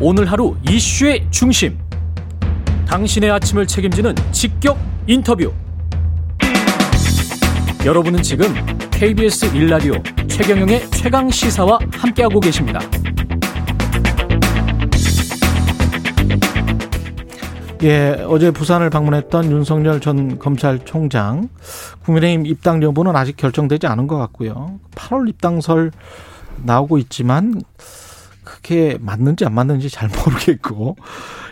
오늘 하루 이슈의 중심. 당신의 아침을 책임지는 직격 인터뷰. 여러분은 지금 KBS 1라디오 최경영의 최강 시사와 함께하고 계십니다. 예, 어제 부산을 방문했던 윤석열 전 검찰총장 국민의힘 입당 여부는 아직 결정되지 않은 것 같고요. 8월 입당설 나오고 있지만 그게 맞는지 안 맞는지 잘 모르겠고,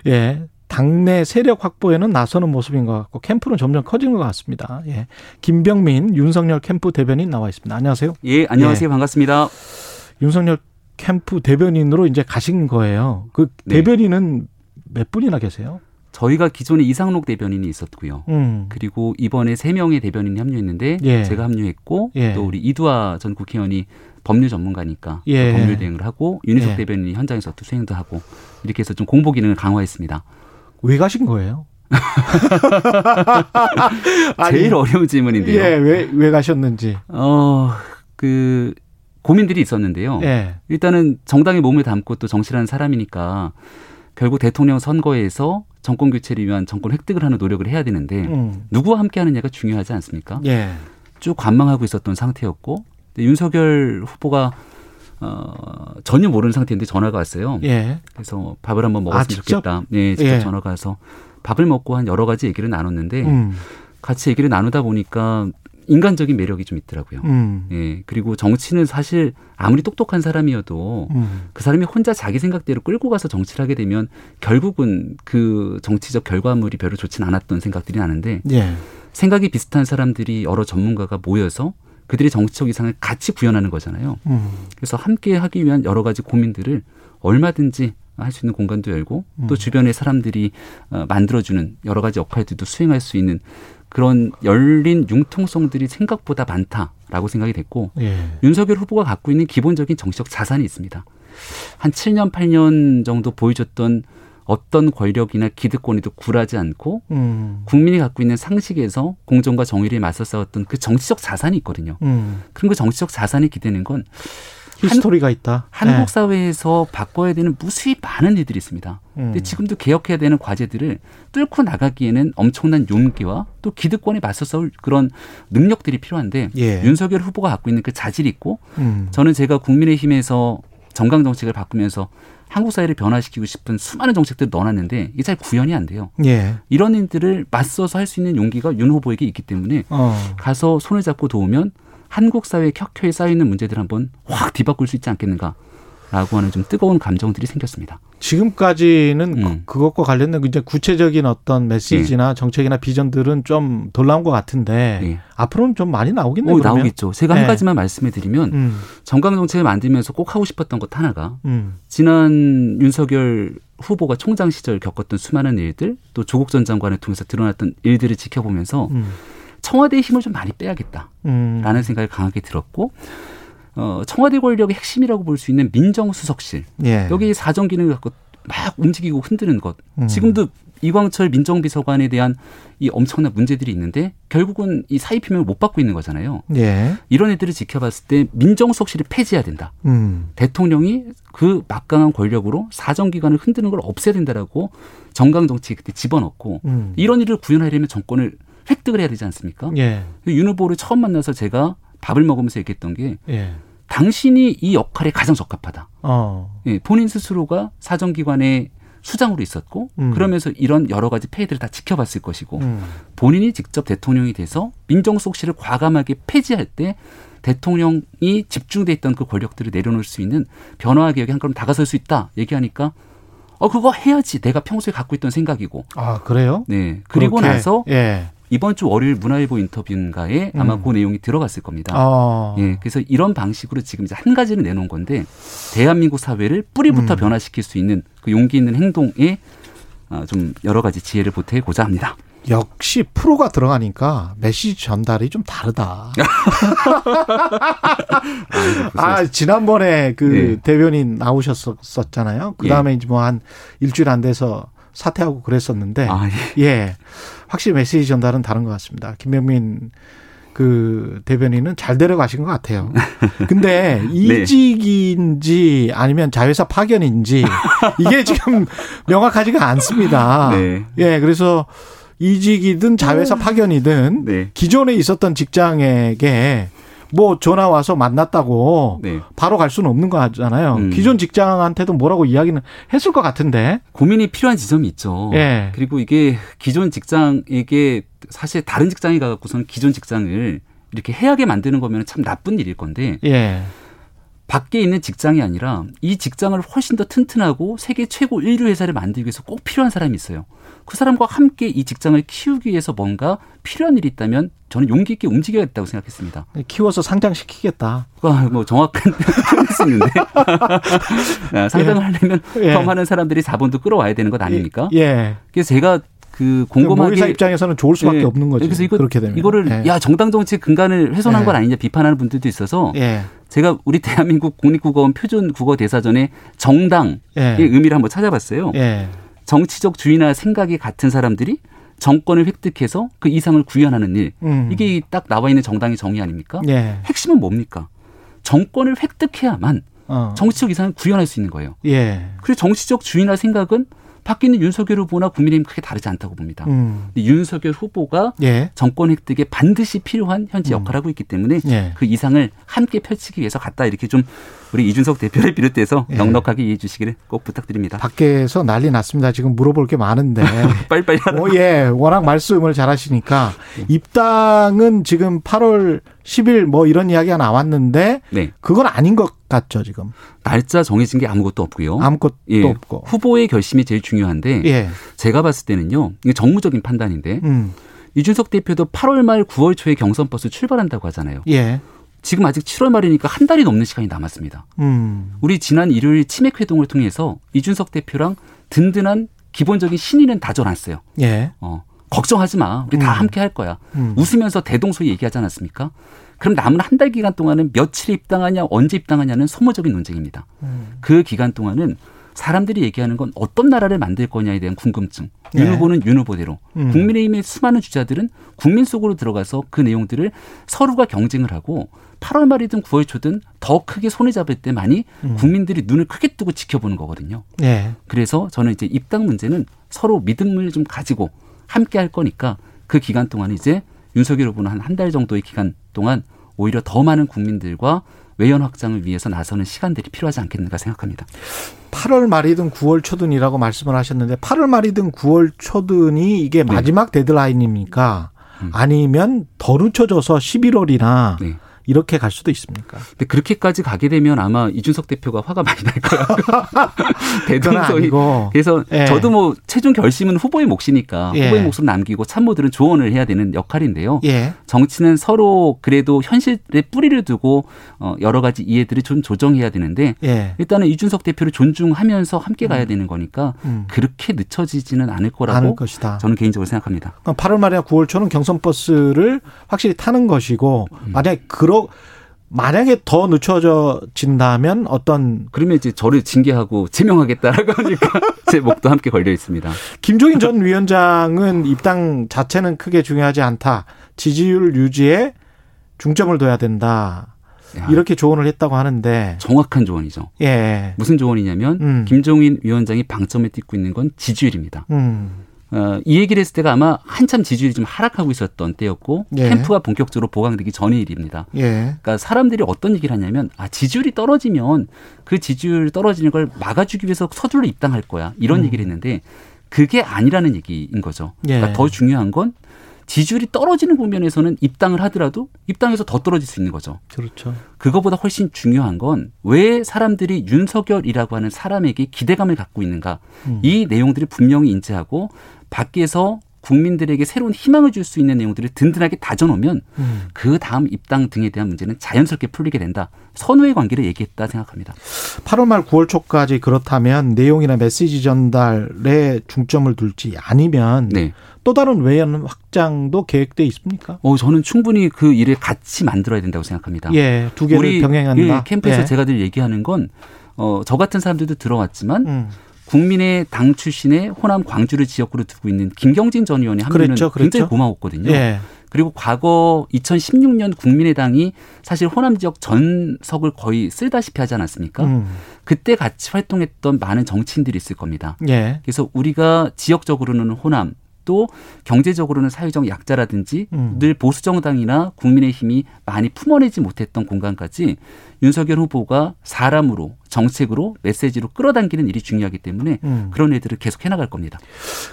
예. 당내 세력 확보에는 나서는 모습인 것 같고 캠프는 점점 커지는 것 같습니다. 예. 김병민 윤석열 캠프 대변인 나와 있습니다. 안녕하세요. 예, 안녕하세요. 예. 반갑습니다. 윤석열 캠프 대변인으로 이제 가신 거예요. 그 네. 대변인은 네. 몇 분이나 계세요? 저희가 기존에 이상록 대변인이 있었고요. 음. 그리고 이번에 세 명의 대변인이 합류했는데 예. 제가 합류했고 예. 또 우리 이두아 전 국회의원이 법률 전문가니까 예. 법률 대응을 하고 윤희석 예. 대변인이 현장에서 또 수행도 하고 이렇게 해서 좀 공보 기능을 강화했습니다. 왜 가신 거예요? 제일 어려운 질문인데요. 예, 왜, 왜 가셨는지. 어, 그, 고민들이 있었는데요. 예. 일단은 정당의 몸을 담고 또 정치라는 사람이니까 결국 대통령 선거에서 정권 교체를 위한 정권 획득을 하는 노력을 해야 되는데 음. 누구와 함께 하느냐가 중요하지 않습니까? 예. 쭉 관망하고 있었던 상태였고 윤석열 후보가 어, 전혀 모르는 상태인데 전화가 왔어요. 예. 그래서 밥을 한번 먹었으면 아, 좋겠다. 네, 직접 예. 전화가 와서 밥을 먹고 한 여러 가지 얘기를 나눴는데 음. 같이 얘기를 나누다 보니까 인간적인 매력이 좀 있더라고요. 음. 예. 그리고 정치는 사실 아무리 똑똑한 사람이어도 음. 그 사람이 혼자 자기 생각대로 끌고 가서 정치를 하게 되면 결국은 그 정치적 결과물이 별로 좋지는 않았던 생각들이 나는데 예. 생각이 비슷한 사람들이 여러 전문가가 모여서 그들의 정치적 이상을 같이 구현하는 거잖아요. 음. 그래서 함께 하기 위한 여러 가지 고민들을 얼마든지 할 수 있는 공간도 열고 또 음. 주변의 사람들이 어, 만들어주는 여러 가지 역할들도 수행할 수 있는 그런 열린 융통성들이 생각보다 많다라고 생각이 됐고 예. 윤석열 후보가 갖고 있는 기본적인 정치적 자산이 있습니다. 한 7년 8년 정도 보여줬던 어떤 권력이나 기득권에도 굴하지 않고 음. 국민이 갖고 있는 상식에서 공정과 정의를 맞서 싸웠던 그 정치적 자산이 있거든요. 음. 그럼 그 정치적 자산이 기대는 건 히스토리가 있다. 한국 네. 사회에서 바꿔야 되는 무수히 많은 일들이 있습니다. 음. 근데 지금도 개혁해야 되는 과제들을 뚫고 나가기에는 엄청난 용기와 또 기득권에 맞서 싸울 그런 능력들이 필요한데 예. 윤석열 후보가 갖고 있는 그 자질이 있고 음. 저는 제가 국민의힘에서 정강 정책을 바꾸면서 한국 사회를 변화시키고 싶은 수많은 정책들을 넣어놨는데 이게 잘 구현이 안 돼요. 예. 이런 일들을 맞서서 할 수 있는 용기가 윤 후보에게 있기 때문에 어. 가서 손을 잡고 도우면 한국 사회에 켜켜이 쌓여 있는 문제들 한번 확 뒤바꿀 수 있지 않겠는가. 라고 하는 좀 뜨거운 감정들이 생겼습니다. 지금까지는 음. 그것과 관련된 이제 구체적인 어떤 메시지나 네. 정책이나 비전들은 좀 덜 나온 것 같은데 네. 앞으로는 좀 많이 나오겠네요. 오, 나오겠죠. 제가 네. 한 가지만 말씀해 드리면 음. 정강 정책을 만들면서 꼭 하고 싶었던 것 하나가 음. 지난 윤석열 후보가 총장 시절 겪었던 수많은 일들 또 조국 전 장관을 통해서 드러났던 일들을 지켜보면서 음. 청와대의 힘을 좀 많이 빼야겠다라는 음. 생각이 강하게 들었고 어, 청와대 권력의 핵심이라고 볼 수 있는 민정수석실 예. 여기 사정 기능을 갖고 막 움직이고 흔드는 것 음. 지금도 이광철 민정비서관에 대한 이 엄청난 문제들이 있는데 결국은 이 사의 표명을 못 받고 있는 거잖아요. 예. 이런 애들을 지켜봤을 때 민정수석실을 폐지해야 된다. 음. 대통령이 그 막강한 권력으로 사정기관을 흔드는 걸 없애야 된다라고 정강정치에 그때 집어넣고 음. 이런 일을 구현하려면 정권을 획득을 해야 되지 않습니까? 예. 윤 후보를 처음 만나서 제가 밥을 먹으면서 얘기했던 게 예. 당신이 이 역할에 가장 적합하다. 어. 예, 본인 스스로가 사정기관의 수장으로 있었고 음. 그러면서 이런 여러 가지 폐해들을 다 지켜봤을 것이고 음. 본인이 직접 대통령이 돼서 민정수석실을 과감하게 폐지할 때 대통령이 집중돼 있던 그 권력들을 내려놓을 수 있는 변화 개혁에 한 걸음 다가설 수 있다 얘기하니까 어 그거 해야지 내가 평소에 갖고 있던 생각이고 아 그래요? 네 그리고 그렇게. 나서 예. 이번 주 월요일 문화일보 인터뷰인가에 아마 음. 그 내용이 들어갔을 겁니다. 아. 예, 그래서 이런 방식으로 지금 이제 한 가지를 내놓은 건데 대한민국 사회를 뿌리부터 음. 변화시킬 수 있는 그 용기 있는 행동에 어, 좀 여러 가지 지혜를 보태고자 합니다. 역시 프로가 들어가니까 메시지 전달이 좀 다르다. 아, 지난번에 그 네. 대변인 나오셨었잖아요. 그 다음에 예. 이제 뭐 한 일주일 안 돼서 사퇴하고 그랬었는데, 아, 예. 예. 확실히 메시지 전달은 다른 것 같습니다. 김병민 그 대변인은 잘 데려가신 것 같아요. 근데 네. 이직인지 아니면 자회사 파견인지 이게 지금 명확하지가 않습니다. 네. 예, 그래서 이직이든 자회사 음. 파견이든 네. 기존에 있었던 직장에게 뭐 전화 와서 만났다고 네. 바로 갈 수는 없는 거잖아요. 음. 기존 직장한테도 뭐라고 이야기는 했을 것 같은데 고민이 필요한 지점이 있죠. 예. 그리고 이게 기존 직장에게 사실 다른 직장에 가갖고서는 기존 직장을 이렇게 해하게 만드는 거면 참 나쁜 일일 건데 예. 밖에 있는 직장이 아니라 이 직장을 훨씬 더 튼튼하고 세계 최고 인류 회사를 만들기 위해서 꼭 필요한 사람이 있어요. 그 사람과 함께 이 직장을 키우기 위해서 뭔가 필요한 일이 있다면 저는 용기 있게 움직여야겠다고 생각했습니다. 키워서 상장시키겠다. 아, 뭐 정확한 표현일 수 있는데 아, 상장을 예. 하려면 예. 더 많은 사람들이 자본도 끌어와야 되는 것 아닙니까? 예. 그래서 제가 그 곰곰하게 모의사 입장에서는 좋을 수밖에 예. 없는 거죠. 그래서 이거 그렇게 되면 이거를 예. 야 정당 정치 근간을 훼손한 예. 건 아니냐 비판하는 분들도 있어서 예. 제가 우리 대한민국 국립국어원 표준 국어 대사전에 정당의 예. 의미를 한번 찾아봤어요. 예. 정치적 주의나 생각이 같은 사람들이 정권을 획득해서 그 이상을 구현하는 일. 음. 이게 딱 나와 있는 정당의 정의 아닙니까? 핵심은 뭡니까? 정권을 획득해야만 어. 정치적 이상을 구현할 수 있는 거예요. 예. 그리고 정치적 주의나 생각은 바뀌는 윤석열 후보나 국민의힘 크게 다르지 않다고 봅니다. 음. 윤석열 후보가 예. 정권 획득에 반드시 필요한 현재 음. 역할을 하고 있기 때문에 예. 그 이상을 함께 펼치기 위해서 갔다 이렇게 좀 우리 이준석 대표를 비롯해서 예. 넉넉하게 이해해 주시기를 꼭 부탁드립니다. 밖에서 난리 났습니다. 지금 물어볼 게 많은데. 빨리빨리 어, 예, 워낙 말씀을 잘 하시니까 네. 입당은 지금 8월 10일 뭐 이런 이야기가 나왔는데 네. 그건 아닌 것 같죠, 지금. 날짜 정해진 게 아무것도 없고요. 아무것도 예. 없고. 후보의 결심이 제일 중요한데 예. 제가 봤을 때는요. 이게 정무적인 판단인데 음. 이준석 대표도 8월 말 9월 초에 경선 버스 출발한다고 하잖아요. 예. 지금 아직 7월 말이니까 한 달이 넘는 시간이 남았습니다. 음. 우리 지난 일요일 치맥 회동을 통해서 이준석 대표랑 든든한 기본적인 신의는 다져놨어요. 예. 어, 걱정하지 마. 우리 음. 다 함께 할 거야. 음. 웃으면서 대동소이 얘기하지 않았습니까? 그럼 남은 한 달 기간 동안은 며칠 입당하냐, 언제 입당하냐는 소모적인 논쟁입니다. 음. 그 기간 동안은 사람들이 얘기하는 건 어떤 나라를 만들 거냐에 대한 궁금증. 네. 윤 후보는 윤 후보대로. 음. 국민의힘의 수많은 주자들은 국민 속으로 들어가서 그 내용들을 서로가 경쟁을 하고 8월 말이든 9월 초든 더 크게 손에 잡을 때 많이 음. 국민들이 눈을 크게 뜨고 지켜보는 거거든요. 네. 그래서 저는 이제 입당 문제는 서로 믿음을 좀 가지고 함께 할 거니까 그 기간 동안 이제 윤석열 후보는 한 한 달 정도의 기간 동안 오히려 더 많은 국민들과 외연 확장을 위해서 나서는 시간들이 필요하지 않겠는가 생각합니다. 8월 말이든 9월 초든이라고 말씀을 하셨는데 8월 말이든 9월 초든이 이게 네. 마지막 데드라인입니까? 음. 아니면 더 늦춰져서 11월이나 네. 이렇게 갈 수도 있습니까? 근데 그렇게까지 가게 되면 아마 이준석 대표가 화가 많이 날 거예요. 대동소이. 그래서 예. 저도 뭐 최종 결심은 후보의 몫이니까 예. 후보의 몫으로 남기고 참모들은 조언을 해야 되는 역할인데요. 예. 정치는 서로 그래도 현실에 뿌리를 두고 어, 여러 가지 이해들을 좀 조정해야 되는데 예. 일단은 이준석 대표를 존중하면서 함께 가야 음. 되는 거니까 음. 그렇게 늦춰지지는 않을 거라고. 저는 개인적으로 생각합니다. 8월 말이나 9월 초는 경선 버스를 확실히 타는 것이고 음. 만약 그러 만약에 더 늦춰진다면 어떤 그러면 이제 저를 징계하고 제명하겠다라고 하니까 제 목도 함께 걸려 있습니다. 김종인 전 위원장은 입당 자체는 크게 중요하지 않다. 지지율 유지에 중점을 둬야 된다. 야, 이렇게 조언을 했다고 하는데 정확한 조언이죠. 예. 무슨 조언이냐면 음. 김종인 위원장이 방점에 찍고 있는 건 지지율입니다. 음. 어, 이 얘기를 했을 때가 아마 한참 지지율이 좀 하락하고 있었던 때였고 예. 캠프가 본격적으로 보강되기 전의 일입니다. 예. 그러니까 사람들이 어떤 얘기를 하냐면 아 지지율이 떨어지면 그 지지율 떨어지는 걸 막아주기 위해서 서둘러 입당할 거야 이런 음. 얘기를 했는데 그게 아니라는 얘기인 거죠. 그러니까 예. 더 중요한 건 지지율이 떨어지는 국면에서는 입당을 하더라도 입당해서 더 떨어질 수 있는 거죠. 그렇죠. 그거보다 훨씬 중요한 건 왜 사람들이 윤석열이라고 하는 사람에게 기대감을 갖고 있는가. 음. 이 내용들을 분명히 인지하고 밖에서 국민들에게 새로운 희망을 줄 수 있는 내용들을 든든하게 다져놓으면 음. 그 다음 입당 등에 대한 문제는 자연스럽게 풀리게 된다. 선후의 관계를 얘기했다 생각합니다. 8월 말 9월 초까지 그렇다면 내용이나 메시지 전달에 중점을 둘지 아니면 네. 또 다른 외연 확장도 계획돼 있습니까? 어, 저는 충분히 그 일을 같이 만들어야 된다고 생각합니다. 예, 두 개를 우리 병행한다. 예, 캠프에서 예. 제가 늘 얘기하는 건 어, 저 같은 사람들도 들어왔지만 음. 국민의 당 출신의 호남 광주를 지역구로 두고 있는 김경진 전 의원이 한 그랬죠, 그랬죠. 굉장히 고마웠거든요. 예. 그리고 과거 2016년 국민의당이 사실 호남 지역 전석을 거의 쓸다시피 하지 않았습니까? 음. 그때 같이 활동했던 많은 정치인들이 있을 겁니다. 예. 그래서 우리가 지역적으로는 호남 또 경제적으로는 사회적 약자라든지 음. 늘 보수 정당이나 국민의힘이 많이 품어내지 못했던 공간까지 윤석열 후보가 사람으로 정책으로 메시지로 끌어당기는 일이 중요하기 때문에 음. 그런 애들을 계속 해나갈 겁니다.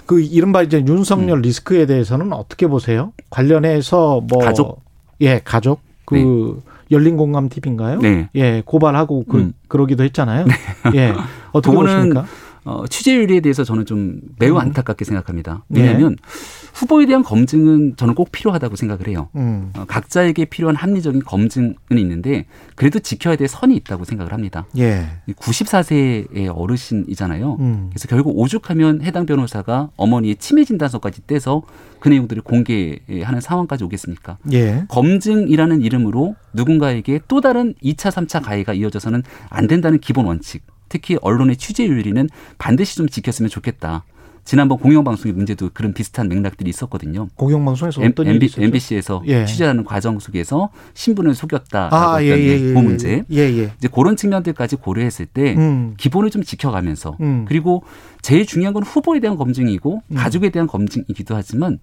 그 이른바 이제 윤석열 음. 리스크에 대해서는 어떻게 보세요? 관련해서 뭐 가족 예 가족 그 네. 열린 공감 TV인가요? 네. 예 고발하고 그 음. 그러기도 했잖아요. 네. 예 어떻게 보십니까? 어, 취재율에 대해서 저는 좀 매우 음. 안타깝게 생각합니다. 왜냐하면 네. 후보에 대한 검증은 저는 꼭 필요하다고 생각을 해요. 음. 어, 각자에게 필요한 합리적인 검증은 있는데 그래도 지켜야 될 선이 있다고 생각을 합니다. 예. 94세의 어르신이잖아요. 음. 그래서 결국 오죽하면 해당 변호사가 어머니의 치매 진단서까지 떼서 그 내용들을 공개하는 상황까지 오겠습니까? 예. 검증이라는 이름으로 누군가에게 또 다른 2차, 3차 가해가 이어져서는 안 된다는 기본 원칙. 특히 언론의 취재윤리는 반드시 좀 지켰으면 좋겠다. 지난번 공영방송의 문제도 그런 비슷한 맥락들이 있었거든요. 공영방송에서 어떤 MB, MBC에서 예. 취재하는 과정 속에서 신분을 속였다라고 아, 예, 예, 그 문제. 예, 예. 이제 그런 측면들까지 고려했을 때 음. 기본을 좀 지켜가면서 음. 그리고 제일 중요한 건 후보에 대한 검증이고 음. 가족에 대한 검증이기도 하지만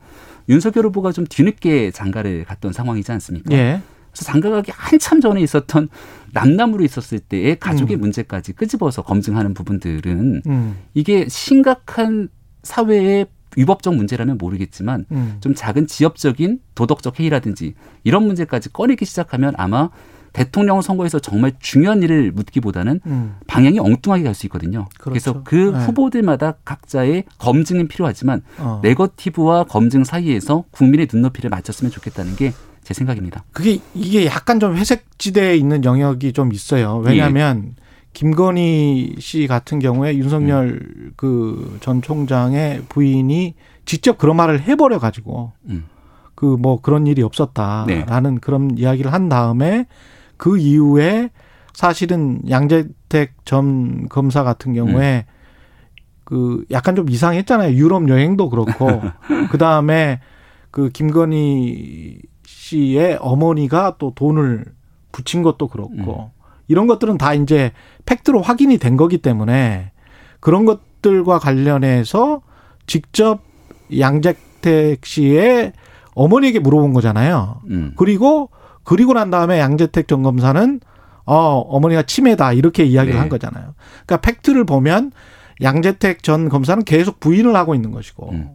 윤석열 후보가 좀 뒤늦게 장가를 갔던 상황이지 않습니까? 예. 그래서 장가가기 한참 전에 있었던 남남으로 있었을 때의 가족의 음. 문제까지 끄집어서 검증하는 부분들은 음. 이게 심각한 사회의 위법적 문제라면 모르겠지만 음. 좀 작은 지역적인 도덕적 해이라든지 이런 문제까지 꺼내기 시작하면 아마 대통령 선거에서 정말 중요한 일을 묻기보다는 음. 방향이 엉뚱하게 갈 수 있거든요. 그렇죠. 그래서 그 네. 후보들마다 각자의 검증은 필요하지만 어. 네거티브와 검증 사이에서 국민의 눈높이를 맞췄으면 좋겠다는 게 제 생각입니다. 그게 이게 약간 좀 회색 지대에 있는 영역이 좀 있어요. 왜냐하면 예. 김건희 씨 같은 경우에 윤석열 음. 그전 총장의 부인이 직접 그런 말을 해버려 가지고 음. 그뭐 그런 일이 없었다라는 네. 그런 이야기를 한 다음에 그 이후에 사실은 양재택 전 검사 같은 경우에 음. 그 약간 좀 이상했잖아요. 유럽 여행도 그렇고 그 다음에 그 김건희 씨의 어머니가 또 돈을 붙인 것도 그렇고 음. 이런 것들은 다 이제 팩트로 확인이 된 거기 때문에 그런 것들과 관련해서 직접 양재택 씨의 어머니에게 물어본 거잖아요. 음. 그리고 그리고 난 다음에 양재택 전 검사는 어 어머니가 치매다 이렇게 이야기를 네. 한 거잖아요. 그러니까 팩트를 보면 양재택 전 검사는 계속 부인을 하고 있는 것이고 음.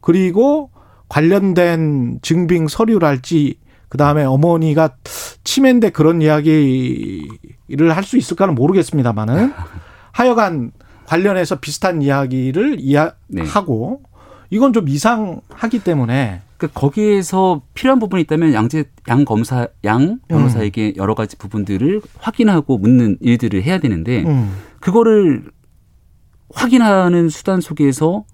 그리고 관련된 증빙 서류랄지 그 다음에 어머니가 치매인데 그런 이야기를 할 수 있을까는 모르겠습니다만은 하여간 관련해서 비슷한 이야기를 이야하고 네. 이건 좀 이상하기 때문에 그 거기에서 필요한 부분이 있다면 양재 양 검사 양 변호사에게 음. 여러 가지 부분들을 확인하고 묻는 일들을 해야 되는데 음. 그거를 확인하는 수단 속에서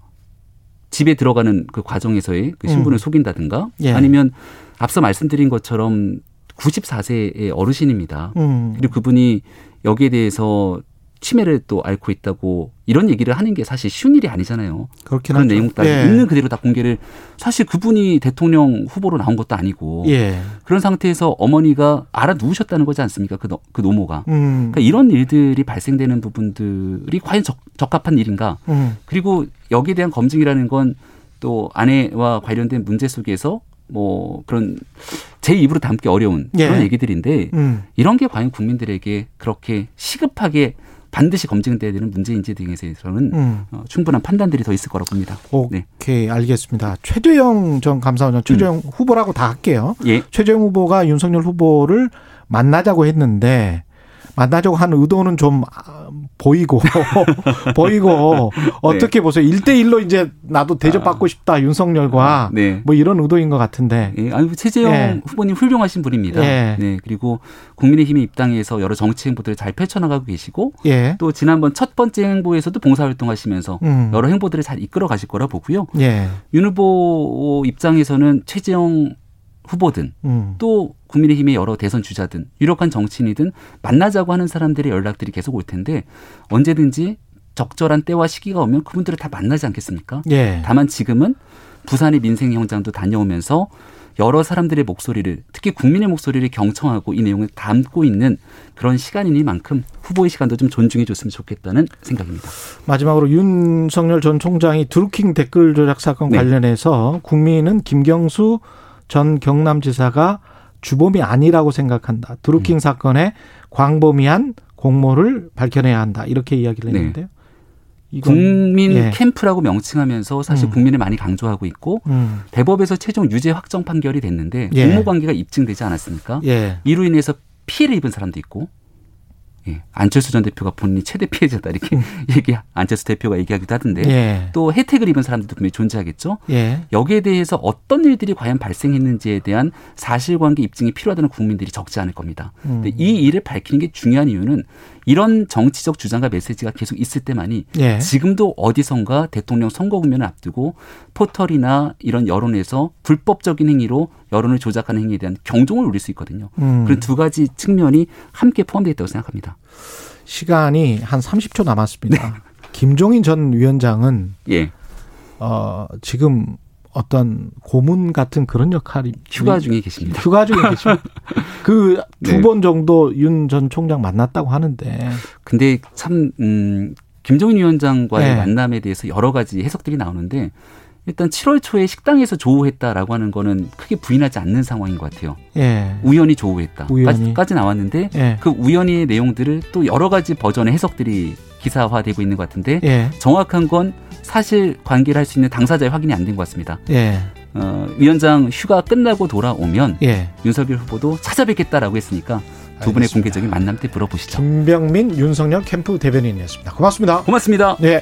집에 들어가는 그 과정에서의 그 신분을 음. 속인다든가 예. 아니면 앞서 말씀드린 것처럼 94세의 어르신입니다. 음. 그리고 그분이 여기에 대해서 치매를 또 앓고 있다고 이런 얘기를 하는 게 사실 쉬운 일이 아니잖아요. 그렇긴 그런 내용까지 예. 있는 그대로 다 공개를 사실 그분이 대통령 후보로 나온 것도 아니고 예. 그런 상태에서 어머니가 알아 누우셨다는 거지 않습니까? 그, 그 노모가. 음. 그러니까 이런 일들이 발생되는 부분들이 과연 적, 적합한 일인가? 음. 그리고 여기에 대한 검증이라는 건 또 아내와 관련된 문제 속에서 뭐 그런 제 입으로 담기 어려운 그런 예. 얘기들인데 음. 이런 게 과연 국민들에게 그렇게 시급하게 반드시 검증돼야 되는 문제 인지 등에 대해서는 음. 어, 충분한 판단들이 더 있을 거라고 봅니다. 오케이 네. 알겠습니다. 최재형 전 감사원장 최재형 음. 후보라고 다 할게요. 예. 최재형 후보가 윤석열 후보를 만나자고 했는데 만나자고 한 의도는 좀 보이고 보이고 어떻게 네. 보세요? 1대 1로 이제 나도 대접받고 아. 싶다 윤석열과 네. 뭐 이런 의도인 것 같은데. 예, 아니 최재형 예. 후보님 훌륭하신 분입니다. 예. 네. 그리고 국민의힘의 입당에서 여러 정치 행보들을 잘 펼쳐나가고 계시고 예. 또 지난번 첫 번째 행보에서도 봉사활동하시면서 음. 여러 행보들을 잘 이끌어 가실 거라 보고요. 예. 윤 후보 입장에서는 최재형 후보든 음. 또 국민의힘의 여러 대선 주자든 유력한 정치인이든 만나자고 하는 사람들의 연락들이 계속 올 텐데 언제든지 적절한 때와 시기가 오면 그분들을 다 만나지 않겠습니까? 예. 다만 지금은 부산의 민생 현장도 다녀오면서 여러 사람들의 목소리를 특히 국민의 목소리를 경청하고 이 내용을 담고 있는 그런 시간이니만큼 후보의 시간도 좀 존중해 줬으면 좋겠다는 생각입니다. 마지막으로 윤석열 전 총장이 드루킹 댓글 조작 사건 네. 관련해서 국민은 김경수 전 경남지사가 주범이 아니라고 생각한다. 드루킹 음. 사건의 광범위한 공모를 밝혀내야 한다. 이렇게 이야기를 네. 했는데요. 네. 국민 예. 캠프라고 명칭하면서 사실 음. 국민을 많이 강조하고 있고 음. 대법에서 최종 유죄 확정 판결이 됐는데 예. 공모 관계가 입증되지 않았습니까? 예. 이로 인해서 피해를 입은 사람도 있고 예. 안철수 전 대표가 본인이 최대 피해자다 이렇게 음. 얘기 안철수 대표가 얘기하기도 하던데 예. 또 혜택을 입은 사람들도 분명히 존재하겠죠. 예. 여기에 대해서 어떤 일들이 과연 발생했는지에 대한 사실관계 입증이 필요하다는 국민들이 적지 않을 겁니다. 음. 근데 이 일을 밝히는 게 중요한 이유는 이런 정치적 주장과 메시지가 계속 있을 때만이 예. 지금도 어디선가 대통령 선거 국면을 앞두고 포털이나 이런 여론에서 불법적인 행위로 여론을 조작하는 행위에 대한 경종을 울릴 수 있거든요. 음. 그런 두 가지 측면이 함께 포함되어 있다고 생각합니다. 시간이 한 30초 남았습니다. 네. 김종인 전 위원장은 예. 어, 지금 어떤 고문 같은 그런 역할이 휴가 중에 계십니다. 휴가 중에 계십니다. 그 두번 네. 정도 윤 전 총장 만났다고 하는데. 근데 참 음, 김종인 위원장과의 네. 만남에 대해서 여러 가지 해석들이 나오는데 일단 7월 초에 식당에서 조우했다라고 하는 거는 크게 부인하지 않는 상황인 것 같아요. 예. 우연히 조우했다. 우연히. 까지 나왔는데 예. 그 우연히의 내용들을 또 여러 가지 버전의 해석들이 기사화되고 있는 것 같은데 예. 정확한 건 사실 관계를 할 수 있는 당사자의 확인이 안 된 것 같습니다. 예. 어, 위원장 휴가 끝나고 돌아오면 예. 윤석열 후보도 찾아뵙겠다라고 했으니까 두 분의 공개적인 만남 때 물어보시죠. 김병민 윤석열 캠프 대변인이었습니다. 고맙습니다. 고맙습니다. 네.